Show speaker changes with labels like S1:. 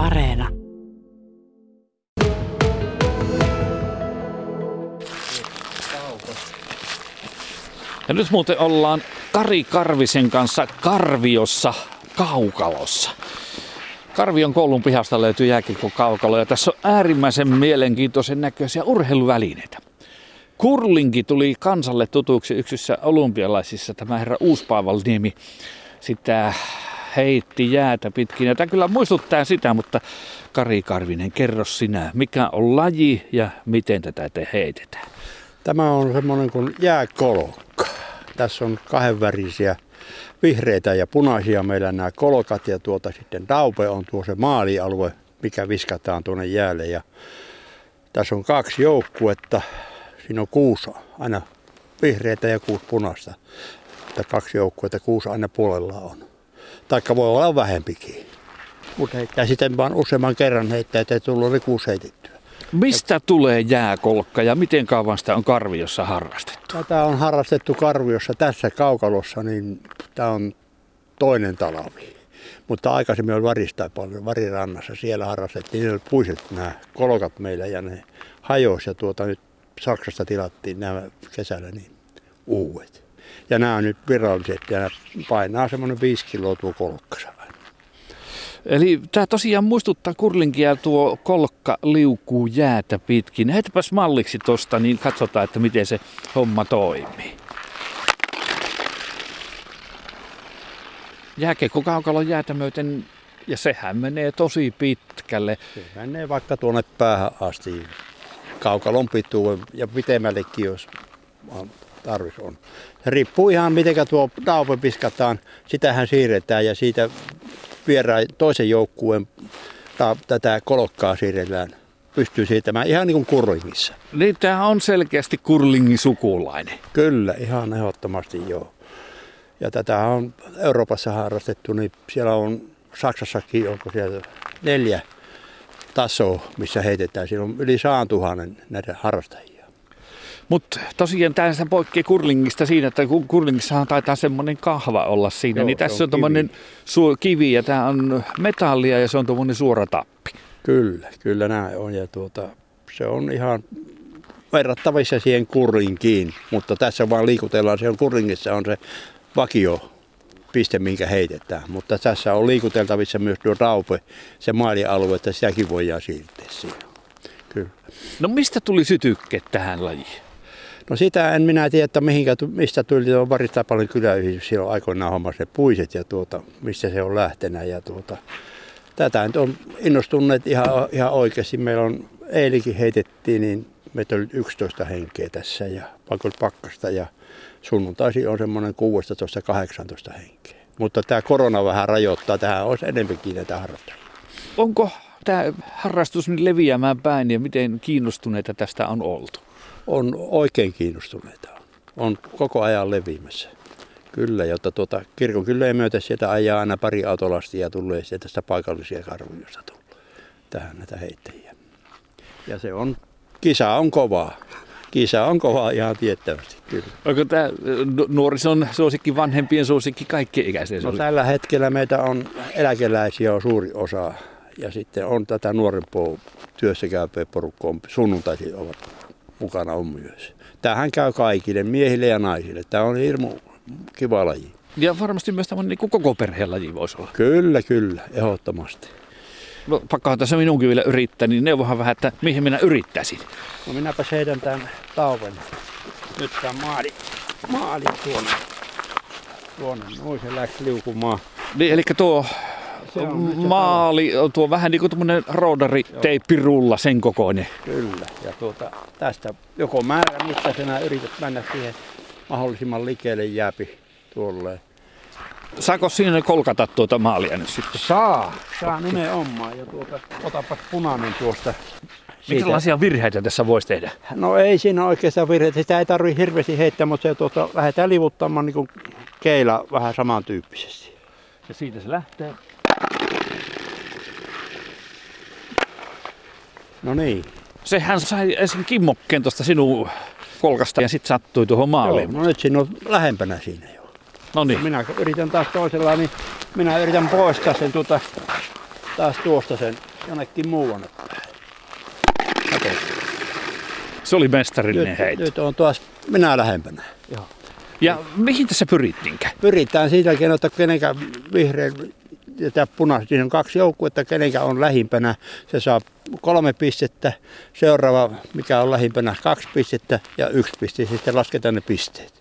S1: Areena.
S2: Ja nyt muuten ollaan Kari Karvisen kanssa Karviossa Kaukalossa. Karvion koulun pihasta löytyy jääkiekko kaukalo ja tässä on äärimmäisen mielenkiintoisen näköisiä urheiluvälineitä. Kurlinki tuli kansalle tutuksi yksissä olympialaisissa, tämä herra Uuspaavalniemi sitä heitti jäätä pitkin. Ja tämä kyllä muistuttaa sitä, mutta Kari Karvinen, kerro sinä, mikä on laji ja miten tätä te heitetään?
S3: Tämä on semmoinen kuin jääkolkka. Tässä on kahdenvärisiä vihreitä ja punaisia meillä nämä kolkat ja tuota sitten daupe on tuo se maalialue, mikä viskataan tuonne jäälle. Ja tässä on kaksi joukkuetta. Siinä on kuusi aina vihreitä ja kuusi punaista. Että kaksi joukkuetta, kuusi aina puolella on. Taikka voi olla vähempikin. Mutta heittää sitten vaan useamman kerran heittää, että ei tullut kuusi heitettyä.
S2: Mistä tulee jääkolkka ja miten kauan sitä on Karviossa harrastettu?
S3: Tätä on harrastettu Karviossa tässä kaukalossa, niin tämä on toinen talvi. Mutta aikaisemmin oli varista paljon, varirannassa. Siellä harrastettiin, ne oli puiset nämä kolokat meillä ja ne hajosi ja tuota nyt Saksasta tilattiin nämä kesällä niin uudet. Ja nämä on nyt viralliset ja painaa semmoinen 5 kiloa tuo kolkkasa.
S2: Eli tämä tosiaan muistuttaa kurlinkia tuo kolkka liukuu jäätä pitkin. Heitäpäs malliksi tosta, niin katsotaan, että miten se homma toimii. Jääkiekko kaukalon jäätä myöten, ja sehän menee tosi pitkälle.
S3: Se menee vaikka tuonne päähän asti. Kaukalon pituun ja pitemmällekin, jos tarvis on. Se riippuu ihan miten tuo daupe viskataan, sitähän siirretään ja siitä vieraan toisen joukkueen ta, tätä kolokkaa siirrellään pystyy siirtämään ihan niin kuin kurlingissa.
S2: Niin tämä on selkeästi kurlingin sukulainen.
S3: Kyllä, ihan ehdottomasti joo. Ja tätä on Euroopassa harrastettu, niin siellä on Saksassakin, onko siellä neljä tasoa, missä heitetään. Siellä on yli saan tuhannen näitä harrastajia.
S2: Mutta tosiaan tämä poikkeaa kurlingista siinä, että kurlingissahan taitaa semmoinen kahva olla siinä.
S3: Joo,
S2: niin tässä
S3: on
S2: on tuommoinen su- kivi ja tämä on metallia ja se on tuommoinen suora tappi.
S3: Kyllä, kyllä näin on. Ja tuota, se on ihan verrattavissa siihen kurlinkiin, mutta tässä vaan liikutellaan. Se on kurlingissa on se vakio piste, minkä heitetään. Mutta tässä on liikuteltavissa myös tuo raupe, se maalialue, että sitäkin voidaan siirtää siihen. Kyllä.
S2: No mistä tuli sytykke tähän lajiin?
S3: No sitä en minä tiedä, että mihinkä, mistä tuli on varista paljon kyläyhdistys silloin aikoinaan hommasi ne puiset ja tuota, mistä se on lähtenä. Ja tuota, tätä nyt on innostuneet ihan, ihan oikeasti. Meillä on eilikin heitettiin, niin meitä oli 11 henkeä tässä ja oli pakkasta ja sunnuntaisin on semmoinen 16-18 henkeä. Mutta tämä korona vähän rajoittaa, tähän olisi enemmänkin näitä harrastajia.
S2: Onko tämä harrastus leviämään päin ja miten kiinnostuneita tästä on oltu?
S3: On oikein kiinnostuneita. On koko ajan leviämässä. Kyllä, jotta tuota, kirkon kyllä ei myötä sieltä ajaa aina pari autolastia tulee sieltä sitä paikallisia karviosta tullut tähän näitä heittäjiä. Ja se on, kisa on kovaa. Kisa on kovaa ihan tiettävästi, kyllä.
S2: Onko tämä nuorison suosikki, vanhempien suosikki, kaikki ikäisiä
S3: No,
S2: suosikki?
S3: tällä hetkellä meitä on eläkeläisiä on suuri osa ja sitten on tätä nuorempaa työssä käypää porukkaa, sunnuntaisin ovat mukana on myös. Tähän käy kaikille, miehille ja naisille. Tämä on hirmu kiva laji.
S2: Ja varmasti myös tämmöinen niin koko perheen laji voisi olla.
S3: Kyllä, kyllä, ehdottomasti.
S2: No, pakkohan tässä minunkin vielä yrittää, niin neuvohan vähän, että mihin minä yrittäisin.
S3: No minäpä heidän tämän tauven. Nyt tämä maali, maali tuonne. Tuonne, noin se läksi liukumaan.
S2: Niin, eli tuo Maali, tuo vähän niin kuin tämmöinen roodari-teippirulla, sen kokoinen.
S3: Kyllä, ja tuota, tästä joko määrä mittaisena yrität mennä siihen mahdollisimman likeelle jääpi tuolle.
S2: Saako siinä kolkata tuota maalia nyt sitten?
S3: Saa, saa nimenomaan. Ja tuota, otapas punainen tuosta.
S2: Minkälaisia virheitä tässä voisi tehdä?
S3: No ei siinä oikeastaan virheitä. Sitä ei tarvitse hirveästi heittää, mutta se tuota, lähdetään livuttamaan niin kuin keila vähän samantyyppisesti.
S2: Ja siitä se lähtee.
S3: No niin.
S2: Sehän sai ensin kimmokkeen tuosta sinun kolkasta ja sitten sattui tuohon
S3: Joo,
S2: maaliin.
S3: no nyt siinä on lähempänä siinä jo.
S2: No niin.
S3: Minä yritän taas toisella, niin minä yritän poistaa sen tuota, taas tuosta sen jonnekin. Katsotaan.
S2: Se oli mestarillinen
S3: Nyt,
S2: heitto.
S3: nyt on taas minä lähempänä.
S2: Ja mihin tässä pyrittiinkään?
S3: Pyritään siitä keinoin, että kenenkään vihreä ja punainen, siinä on kaksi joukkuetta, kenenkä on lähimpänä, se saa kolme pistettä. Seuraava, mikä on lähimpänä, kaksi pistettä ja yksi piste. Sitten lasketaan ne pisteet.